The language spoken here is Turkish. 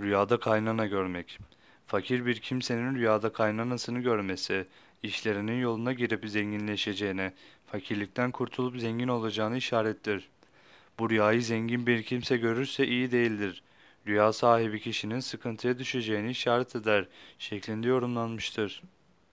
Rüyada kaynana görmek. Fakir bir kimsenin rüyada kaynanasını görmesi, işlerinin yoluna girip zenginleşeceğine, fakirlikten kurtulup zengin olacağını işarettir. Bu rüyayı zengin bir kimse görürse iyi değildir. Rüya sahibi kişinin sıkıntıya düşeceğini işaret eder şeklinde yorumlanmıştır.